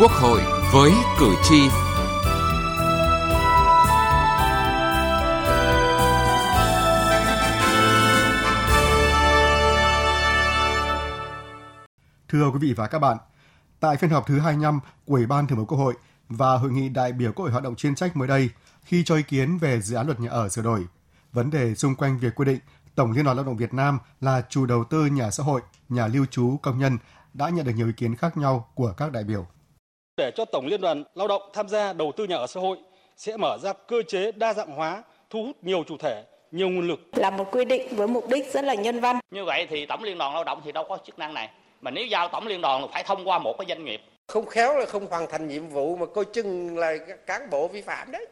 Quốc hội với cử tri. Thưa quý vị và các bạn, tại phiên họp thứ 25 của Ủy ban Thường vụ Quốc hội và hội nghị đại biểu Quốc hội hoạt động chuyên trách mới đây, khi cho ý kiến về dự án luật nhà ở sửa đổi, vấn đề xung quanh việc quy định Tổng Liên đoàn Lao động Việt Nam là chủ đầu tư nhà xã hội, nhà lưu trú công nhân đã nhận được nhiều ý kiến khác nhau của các đại biểu. Để cho Tổng Liên đoàn Lao động tham gia đầu tư nhà ở xã hội sẽ mở ra cơ chế đa dạng hóa, thu hút nhiều chủ thể, nhiều nguồn lực. Là một quy định với mục đích rất là nhân văn. Như vậy thì Tổng Liên đoàn Lao động thì đâu có chức năng này. Mà nếu giao Tổng Liên đoàn phải thông qua một cái doanh nghiệp. Không khéo là không hoàn thành nhiệm vụ mà coi chừng là cán bộ vi phạm đấy.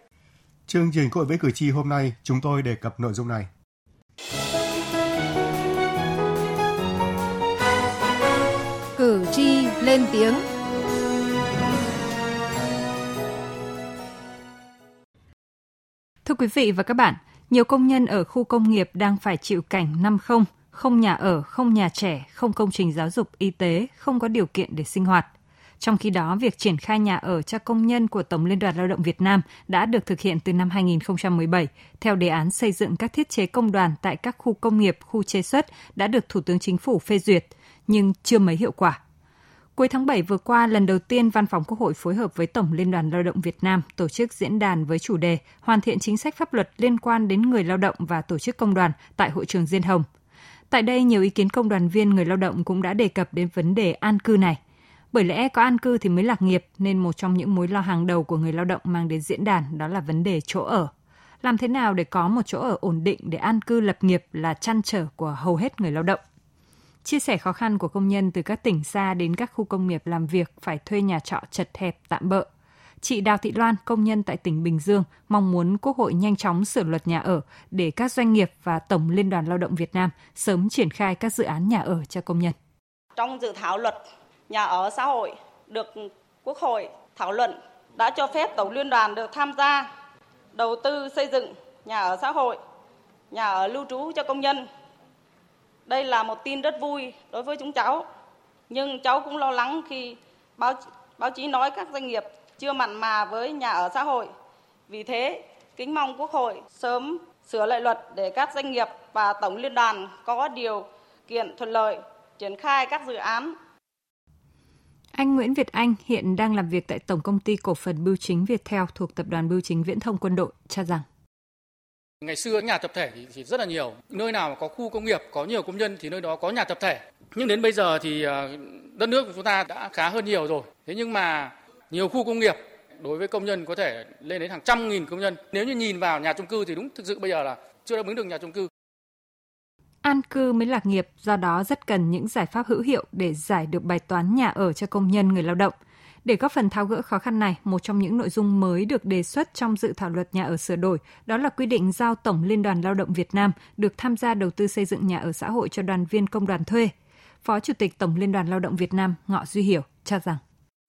Chương trình hội với cử tri hôm nay chúng tôi đề cập nội dung này. Cử tri lên tiếng. Thưa quý vị và các bạn, nhiều công nhân ở khu công nghiệp đang phải chịu cảnh năm không, không nhà ở, không nhà trẻ, không công trình giáo dục, y tế, không có điều kiện để sinh hoạt. Trong khi đó, việc triển khai nhà ở cho công nhân của Tổng Liên đoàn Lao động Việt Nam đã được thực hiện từ năm 2017 theo đề án xây dựng các thiết chế công đoàn tại các khu công nghiệp, khu chế xuất đã được Thủ tướng Chính phủ phê duyệt, nhưng chưa mấy hiệu quả. Cuối tháng 7 vừa qua, lần đầu tiên Văn phòng Quốc hội phối hợp với Tổng Liên đoàn Lao động Việt Nam tổ chức diễn đàn với chủ đề Hoàn thiện chính sách pháp luật liên quan đến người lao động và tổ chức công đoàn tại hội trường Diên Hồng. Tại đây, nhiều ý kiến công đoàn viên người lao động cũng đã đề cập đến vấn đề an cư này. Bởi lẽ có an cư thì mới lạc nghiệp, nên một trong những mối lo hàng đầu của người lao động mang đến diễn đàn đó là vấn đề chỗ ở. Làm thế nào để có một chỗ ở ổn định để an cư lập nghiệp là chăn trở của hầu hết người lao động. Chia sẻ khó khăn của công nhân từ các tỉnh xa đến các khu công nghiệp làm việc phải thuê nhà trọ chật hẹp tạm bợ. Chị Đào Thị Loan, công nhân tại tỉnh Bình Dương, mong muốn Quốc hội nhanh chóng sửa luật nhà ở để các doanh nghiệp và Tổng Liên đoàn Lao động Việt Nam sớm triển khai các dự án nhà ở cho công nhân. Trong dự thảo luật nhà ở xã hội được Quốc hội thảo luận đã cho phép Tổng Liên đoàn được tham gia đầu tư xây dựng nhà ở xã hội, nhà ở lưu trú cho công nhân. Đây là một tin rất vui đối với chúng cháu, nhưng cháu cũng lo lắng khi báo báo chí nói các doanh nghiệp chưa mặn mà với nhà ở xã hội. Vì thế, kính mong Quốc hội sớm sửa lại luật để các doanh nghiệp và Tổng Liên đoàn có điều kiện thuận lợi triển khai các dự án anh Nguyễn Việt Anh hiện đang làm việc tại Tổng công ty cổ phần Bưu chính Viettel thuộc Tập đoàn Bưu chính Viễn thông Quân đội cho rằng Ngày xưa nhà tập thể thì, rất là nhiều. Nơi nào có khu công nghiệp, có nhiều công nhân thì nơi đó có nhà tập thể. Nhưng đến bây giờ thì ờ, đất nước của chúng ta đã khá hơn nhiều rồi. Thế nhưng mà nhiều khu công nghiệp đối với công nhân có thể lên đến hàng trăm nghìn công nhân. Nếu như nhìn vào nhà chung cư thì đúng thực sự bây giờ là chưa đáp ứng được nhà chung cư. An cư mới lạc nghiệp, do đó rất cần những giải pháp hữu hiệu để giải được bài toán nhà ở cho công nhân người lao động. Để góp phần tháo gỡ khó khăn này, một trong những nội dung mới được đề xuất trong dự thảo luật nhà ở sửa đổi đó là quy định giao Tổng Liên đoàn Lao động Việt Nam được tham gia đầu tư xây dựng nhà ở xã hội cho đoàn viên công đoàn thuê. Phó Chủ tịch Tổng Liên đoàn Lao động Việt Nam Ngọ Duy Hiểu cho rằng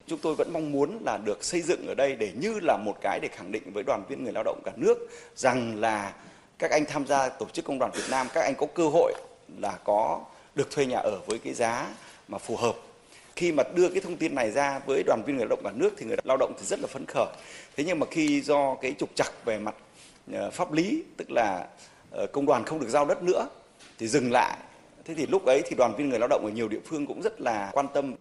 chúng tôi vẫn mong muốn là được xây dựng ở đây để như là một cái để khẳng định với đoàn viên người lao động cả nước rằng là các anh tham gia tổ chức công đoàn Việt Nam các anh có cơ hội là có được thuê nhà ở với cái giá mà phù hợp khi mà đưa cái thông tin này ra với đoàn viên người lao động cả nước thì người lao động thì rất là phấn khởi thế nhưng mà khi do cái trục trặc về mặt ờ, pháp lý tức là ờ, công đoàn không được giao đất nữa thì dừng lại thế thì lúc ấy thì đoàn viên người lao động ở nhiều địa phương cũng rất là quan tâm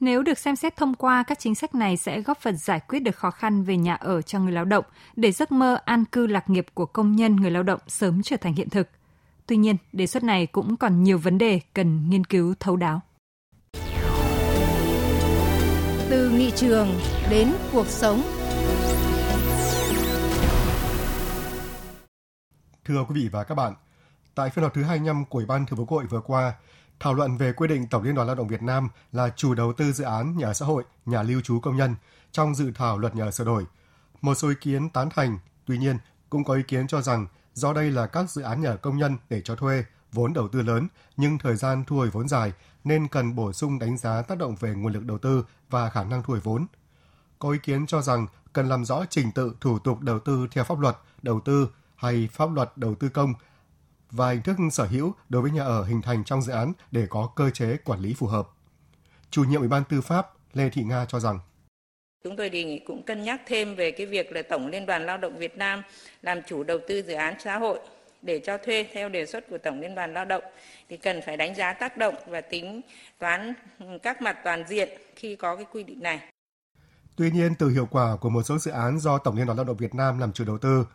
nếu được xem xét thông qua, các chính sách này sẽ góp phần giải quyết được khó khăn về nhà ở cho người lao động, để giấc mơ an cư lạc nghiệp của công nhân người lao động sớm trở thành hiện thực. Tuy nhiên, đề xuất này cũng còn nhiều vấn đề cần nghiên cứu thấu đáo. Từ nghị trường đến cuộc sống. Thưa quý vị và các bạn, tại phiên họp thứ 25 của Ủy ban Thường vụ Quốc hội vừa qua, thảo luận về quy định Tổng Liên đoàn Lao động Việt Nam là chủ đầu tư dự án nhà xã hội, nhà lưu trú công nhân trong dự thảo luật nhà ở sửa đổi. Một số ý kiến tán thành, tuy nhiên cũng có ý kiến cho rằng do đây là các dự án nhà công nhân để cho thuê, vốn đầu tư lớn, nhưng thời gian thu hồi vốn dài nên cần bổ sung đánh giá tác động về nguồn lực đầu tư và khả năng thu hồi vốn. Có ý kiến cho rằng cần làm rõ trình tự thủ tục đầu tư theo pháp luật, đầu tư hay pháp luật đầu tư công, và hình thức sở hữu đối với nhà ở hình thành trong dự án để có cơ chế quản lý phù hợp. Chủ nhiệm Ủy ban Tư pháp Lê Thị Nga cho rằng, Chúng tôi đề nghị cũng cân nhắc thêm về cái việc là Tổng Liên đoàn Lao động Việt Nam làm chủ đầu tư dự án xã hội để cho thuê theo đề xuất của Tổng Liên đoàn Lao động thì cần phải đánh giá tác động và tính toán các mặt toàn diện khi có cái quy định này. Tuy nhiên, từ hiệu quả của một số dự án do Tổng Liên đoàn Lao động Việt Nam làm chủ đầu tư,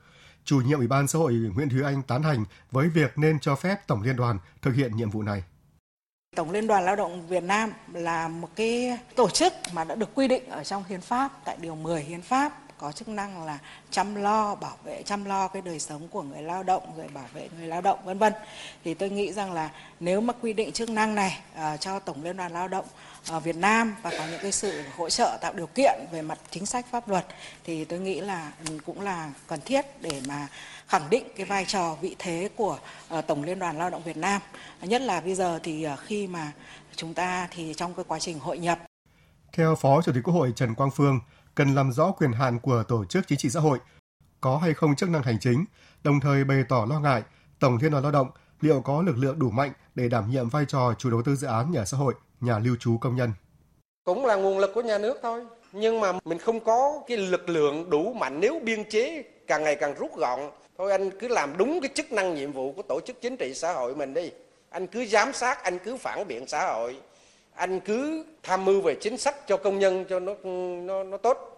chủ nhiệm Ủy ban xã hội Nguyễn Thúy Anh tán thành với việc nên cho phép Tổng Liên đoàn thực hiện nhiệm vụ này. Tổng Liên đoàn Lao động Việt Nam là một cái tổ chức mà đã được quy định ở trong hiến pháp tại điều 10 hiến pháp có chức năng là chăm lo bảo vệ chăm lo cái đời sống của người lao động rồi bảo vệ người lao động vân vân thì tôi nghĩ rằng là nếu mà quy định chức năng này uh, cho tổng liên đoàn lao động ở Việt Nam và có những cái sự hỗ trợ tạo điều kiện về mặt chính sách pháp luật thì tôi nghĩ là ừ, cũng là cần thiết để mà khẳng định cái vai trò vị thế của uh, Tổng Liên đoàn Lao động Việt Nam. Nhất là bây giờ thì uh, khi mà chúng ta thì trong cái quá trình hội nhập. Theo Phó Chủ tịch Quốc hội Trần Quang Phương, cần làm rõ quyền hạn của tổ chức chính trị xã hội, có hay không chức năng hành chính, đồng thời bày tỏ lo ngại Tổng Liên đoàn Lao động liệu có lực lượng đủ mạnh để đảm nhiệm vai trò chủ đầu tư dự án nhà xã hội, nhà lưu trú công nhân. Cũng là nguồn lực của nhà nước thôi, nhưng mà mình không có cái lực lượng đủ mạnh nếu biên chế càng ngày càng rút gọn. Thôi anh cứ làm đúng cái chức năng nhiệm vụ của tổ chức chính trị xã hội mình đi. Anh cứ giám sát, anh cứ phản biện xã hội anh cứ tham mưu về chính sách cho công nhân cho nó nó nó tốt.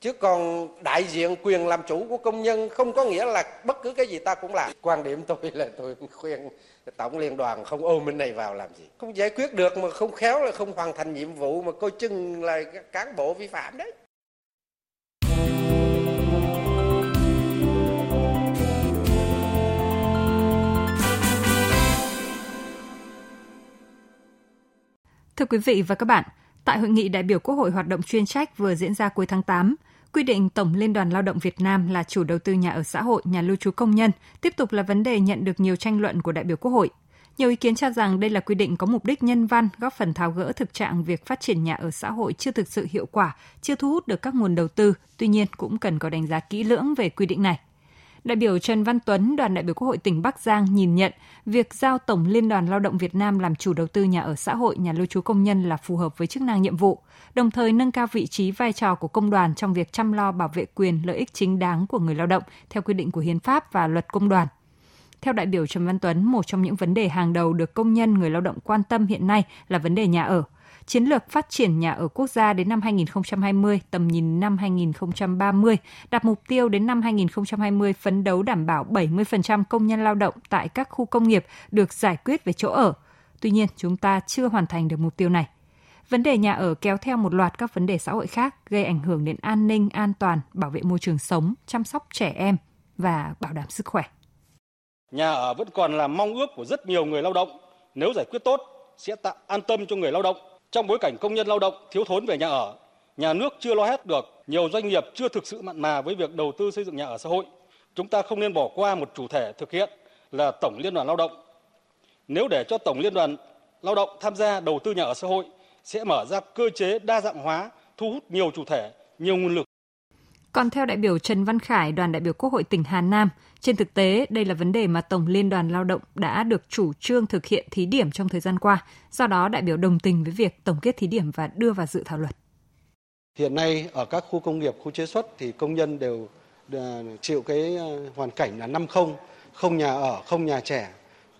Chứ còn đại diện quyền làm chủ của công nhân không có nghĩa là bất cứ cái gì ta cũng làm. Quan điểm tôi là tôi khuyên tổng liên đoàn không ôm bên này vào làm gì. Không giải quyết được mà không khéo là không hoàn thành nhiệm vụ mà coi chừng là cán bộ vi phạm đấy. Thưa quý vị và các bạn, tại hội nghị đại biểu Quốc hội hoạt động chuyên trách vừa diễn ra cuối tháng 8, quy định Tổng Liên đoàn Lao động Việt Nam là chủ đầu tư nhà ở xã hội, nhà lưu trú công nhân tiếp tục là vấn đề nhận được nhiều tranh luận của đại biểu Quốc hội. Nhiều ý kiến cho rằng đây là quy định có mục đích nhân văn, góp phần tháo gỡ thực trạng việc phát triển nhà ở xã hội chưa thực sự hiệu quả, chưa thu hút được các nguồn đầu tư, tuy nhiên cũng cần có đánh giá kỹ lưỡng về quy định này. Đại biểu Trần Văn Tuấn, đoàn đại biểu Quốc hội tỉnh Bắc Giang nhìn nhận việc giao Tổng Liên đoàn Lao động Việt Nam làm chủ đầu tư nhà ở xã hội, nhà lưu trú công nhân là phù hợp với chức năng nhiệm vụ, đồng thời nâng cao vị trí vai trò của công đoàn trong việc chăm lo bảo vệ quyền lợi ích chính đáng của người lao động theo quy định của Hiến pháp và Luật Công đoàn. Theo đại biểu Trần Văn Tuấn, một trong những vấn đề hàng đầu được công nhân người lao động quan tâm hiện nay là vấn đề nhà ở chiến lược phát triển nhà ở quốc gia đến năm 2020, tầm nhìn năm 2030, đặt mục tiêu đến năm 2020 phấn đấu đảm bảo 70% công nhân lao động tại các khu công nghiệp được giải quyết về chỗ ở. Tuy nhiên, chúng ta chưa hoàn thành được mục tiêu này. Vấn đề nhà ở kéo theo một loạt các vấn đề xã hội khác gây ảnh hưởng đến an ninh, an toàn, bảo vệ môi trường sống, chăm sóc trẻ em và bảo đảm sức khỏe. Nhà ở vẫn còn là mong ước của rất nhiều người lao động. Nếu giải quyết tốt, sẽ tạo an tâm cho người lao động trong bối cảnh công nhân lao động thiếu thốn về nhà ở, nhà nước chưa lo hết được, nhiều doanh nghiệp chưa thực sự mặn mà với việc đầu tư xây dựng nhà ở xã hội. Chúng ta không nên bỏ qua một chủ thể thực hiện là Tổng Liên đoàn Lao động. Nếu để cho Tổng Liên đoàn Lao động tham gia đầu tư nhà ở xã hội sẽ mở ra cơ chế đa dạng hóa, thu hút nhiều chủ thể, nhiều nguồn lực còn theo đại biểu Trần Văn Khải, đoàn đại biểu Quốc hội tỉnh Hà Nam, trên thực tế đây là vấn đề mà Tổng Liên đoàn Lao động đã được chủ trương thực hiện thí điểm trong thời gian qua. Do đó, đại biểu đồng tình với việc tổng kết thí điểm và đưa vào dự thảo luật. Hiện nay ở các khu công nghiệp, khu chế xuất thì công nhân đều à, chịu cái à, hoàn cảnh là năm không, không nhà ở, không nhà trẻ,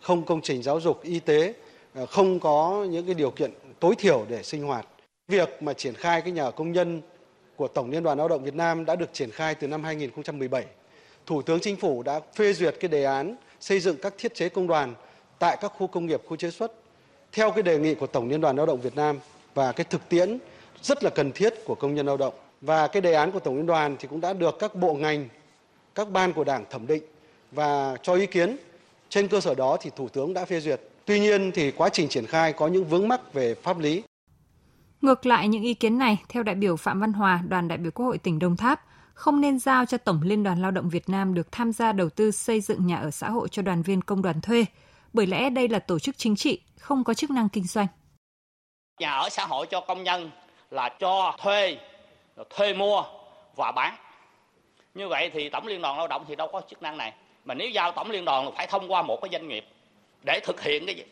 không công trình giáo dục, y tế, à, không có những cái điều kiện tối thiểu để sinh hoạt. Việc mà triển khai cái nhà công nhân của Tổng Liên đoàn Lao động Việt Nam đã được triển khai từ năm 2017. Thủ tướng Chính phủ đã phê duyệt cái đề án xây dựng các thiết chế công đoàn tại các khu công nghiệp, khu chế xuất theo cái đề nghị của Tổng Liên đoàn Lao động Việt Nam và cái thực tiễn rất là cần thiết của công nhân lao động. Và cái đề án của Tổng Liên đoàn thì cũng đã được các bộ ngành, các ban của Đảng thẩm định và cho ý kiến. Trên cơ sở đó thì Thủ tướng đã phê duyệt. Tuy nhiên thì quá trình triển khai có những vướng mắc về pháp lý. Ngược lại những ý kiến này, theo đại biểu Phạm Văn Hòa, đoàn đại biểu Quốc hội tỉnh Đồng Tháp, không nên giao cho Tổng Liên đoàn Lao động Việt Nam được tham gia đầu tư xây dựng nhà ở xã hội cho đoàn viên công đoàn thuê, bởi lẽ đây là tổ chức chính trị, không có chức năng kinh doanh. Nhà ở xã hội cho công nhân là cho thuê, thuê mua và bán. Như vậy thì Tổng Liên đoàn Lao động thì đâu có chức năng này. Mà nếu giao Tổng Liên đoàn phải thông qua một cái doanh nghiệp để thực hiện cái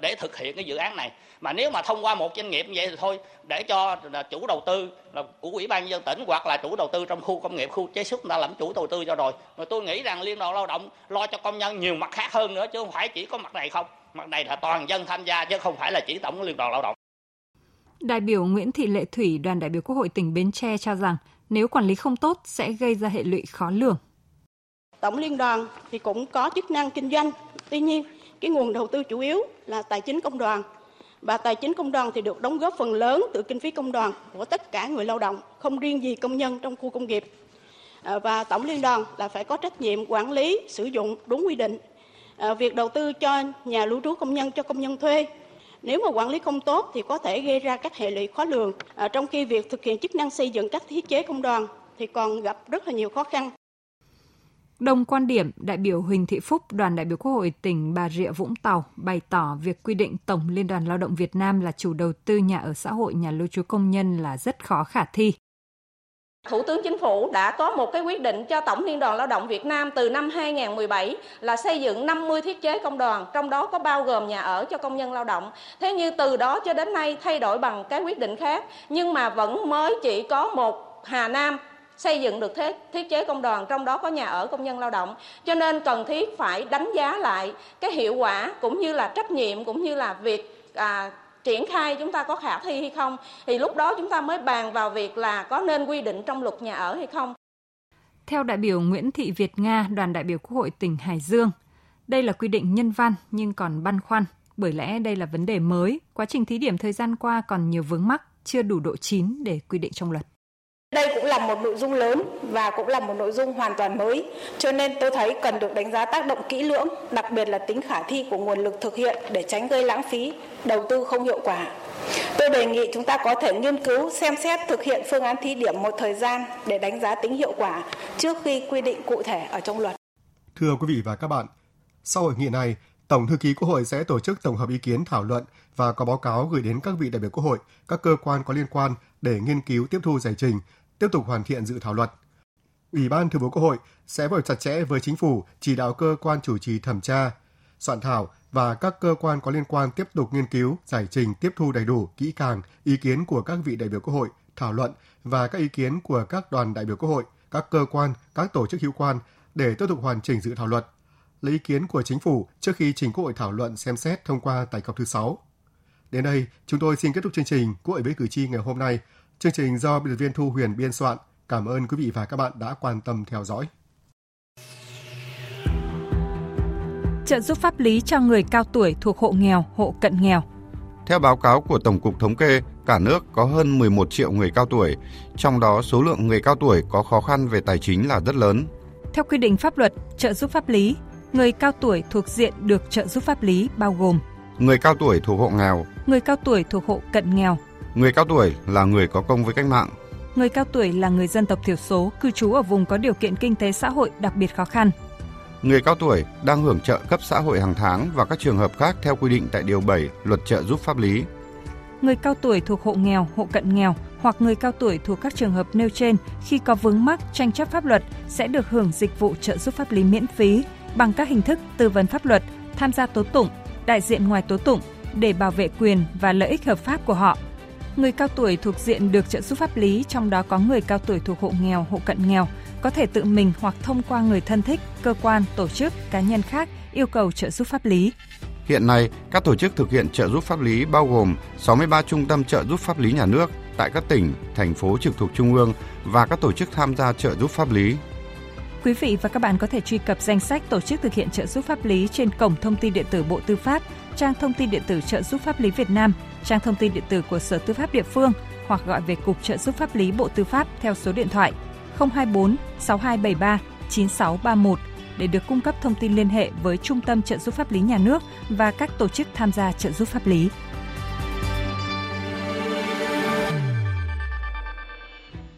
để thực hiện cái dự án này. Mà nếu mà thông qua một doanh nghiệp như vậy thì thôi để cho là chủ đầu tư là của ủy ban nhân dân tỉnh hoặc là chủ đầu tư trong khu công nghiệp khu chế xuất người ta làm chủ đầu tư cho rồi. Mà tôi nghĩ rằng liên đoàn lao động lo cho công nhân nhiều mặt khác hơn nữa chứ không phải chỉ có mặt này không. Mặt này là toàn dân tham gia chứ không phải là chỉ tổng liên đoàn lao động. Đại biểu Nguyễn Thị Lệ Thủy, đoàn đại biểu Quốc hội tỉnh Bến Tre cho rằng nếu quản lý không tốt sẽ gây ra hệ lụy khó lường. Tổng liên đoàn thì cũng có chức năng kinh doanh, tuy nhiên cái nguồn đầu tư chủ yếu là tài chính công đoàn và tài chính công đoàn thì được đóng góp phần lớn từ kinh phí công đoàn của tất cả người lao động, không riêng gì công nhân trong khu công nghiệp. À, và tổng liên đoàn là phải có trách nhiệm quản lý, sử dụng đúng quy định. À, việc đầu tư cho nhà lưu trú công nhân cho công nhân thuê nếu mà quản lý không tốt thì có thể gây ra các hệ lụy khó lường. À, trong khi việc thực hiện chức năng xây dựng các thiết chế công đoàn thì còn gặp rất là nhiều khó khăn. Đồng quan điểm, đại biểu Huỳnh Thị Phúc, đoàn đại biểu Quốc hội tỉnh Bà Rịa Vũng Tàu bày tỏ việc quy định Tổng Liên đoàn Lao động Việt Nam là chủ đầu tư nhà ở xã hội, nhà lưu trú công nhân là rất khó khả thi. Thủ tướng Chính phủ đã có một cái quyết định cho Tổng Liên đoàn Lao động Việt Nam từ năm 2017 là xây dựng 50 thiết chế công đoàn, trong đó có bao gồm nhà ở cho công nhân lao động. Thế như từ đó cho đến nay thay đổi bằng cái quyết định khác, nhưng mà vẫn mới chỉ có một Hà Nam xây dựng được thế thiết chế công đoàn trong đó có nhà ở công nhân lao động cho nên cần thiết phải đánh giá lại cái hiệu quả cũng như là trách nhiệm cũng như là việc à, triển khai chúng ta có khả thi hay không thì lúc đó chúng ta mới bàn vào việc là có nên quy định trong luật nhà ở hay không. Theo đại biểu Nguyễn Thị Việt Nga, đoàn đại biểu Quốc hội tỉnh Hải Dương, đây là quy định nhân văn nhưng còn băn khoăn, bởi lẽ đây là vấn đề mới, quá trình thí điểm thời gian qua còn nhiều vướng mắc, chưa đủ độ chín để quy định trong luật. Đây cũng là một nội dung lớn và cũng là một nội dung hoàn toàn mới, cho nên tôi thấy cần được đánh giá tác động kỹ lưỡng, đặc biệt là tính khả thi của nguồn lực thực hiện để tránh gây lãng phí, đầu tư không hiệu quả. Tôi đề nghị chúng ta có thể nghiên cứu xem xét thực hiện phương án thí điểm một thời gian để đánh giá tính hiệu quả trước khi quy định cụ thể ở trong luật. Thưa quý vị và các bạn, sau hội nghị này, Tổng thư ký Quốc hội sẽ tổ chức tổng hợp ý kiến thảo luận và có báo cáo gửi đến các vị đại biểu Quốc hội, các cơ quan có liên quan để nghiên cứu tiếp thu giải trình, tiếp tục hoàn thiện dự thảo luật. Ủy ban Thường vụ Quốc hội sẽ phối hợp chặt chẽ với chính phủ chỉ đạo cơ quan chủ trì thẩm tra, soạn thảo và các cơ quan có liên quan tiếp tục nghiên cứu, giải trình, tiếp thu đầy đủ, kỹ càng ý kiến của các vị đại biểu Quốc hội, thảo luận và các ý kiến của các đoàn đại biểu Quốc hội, các cơ quan, các tổ chức hữu quan để tiếp tục hoàn chỉnh dự thảo luật, lấy ý kiến của chính phủ trước khi trình Quốc hội thảo luận xem xét thông qua tại kỳ họp thứ 6. Đến đây, chúng tôi xin kết thúc chương trình Quốc hội với cử tri ngày hôm nay. Chương trình do biên tập viên Thu Huyền biên soạn. Cảm ơn quý vị và các bạn đã quan tâm theo dõi. Trợ giúp pháp lý cho người cao tuổi thuộc hộ nghèo, hộ cận nghèo. Theo báo cáo của Tổng cục Thống kê, cả nước có hơn 11 triệu người cao tuổi, trong đó số lượng người cao tuổi có khó khăn về tài chính là rất lớn. Theo quy định pháp luật, trợ giúp pháp lý, người cao tuổi thuộc diện được trợ giúp pháp lý bao gồm người cao tuổi thuộc hộ nghèo, người cao tuổi thuộc hộ cận nghèo, Người cao tuổi là người có công với cách mạng. Người cao tuổi là người dân tộc thiểu số cư trú ở vùng có điều kiện kinh tế xã hội đặc biệt khó khăn. Người cao tuổi đang hưởng trợ cấp xã hội hàng tháng và các trường hợp khác theo quy định tại Điều 7 Luật trợ giúp pháp lý. Người cao tuổi thuộc hộ nghèo, hộ cận nghèo hoặc người cao tuổi thuộc các trường hợp nêu trên khi có vướng mắc tranh chấp pháp luật sẽ được hưởng dịch vụ trợ giúp pháp lý miễn phí bằng các hình thức tư vấn pháp luật, tham gia tố tụng, đại diện ngoài tố tụng để bảo vệ quyền và lợi ích hợp pháp của họ Người cao tuổi thuộc diện được trợ giúp pháp lý, trong đó có người cao tuổi thuộc hộ nghèo, hộ cận nghèo, có thể tự mình hoặc thông qua người thân thích, cơ quan, tổ chức, cá nhân khác yêu cầu trợ giúp pháp lý. Hiện nay, các tổ chức thực hiện trợ giúp pháp lý bao gồm 63 trung tâm trợ giúp pháp lý nhà nước tại các tỉnh, thành phố trực thuộc trung ương và các tổ chức tham gia trợ giúp pháp lý. Quý vị và các bạn có thể truy cập danh sách tổ chức thực hiện trợ giúp pháp lý trên cổng thông tin điện tử Bộ Tư pháp, trang thông tin điện tử trợ giúp pháp lý Việt Nam trang thông tin điện tử của Sở Tư pháp địa phương hoặc gọi về Cục Trợ giúp pháp lý Bộ Tư pháp theo số điện thoại 024 6273 9631 để được cung cấp thông tin liên hệ với Trung tâm Trợ giúp pháp lý nhà nước và các tổ chức tham gia trợ giúp pháp lý.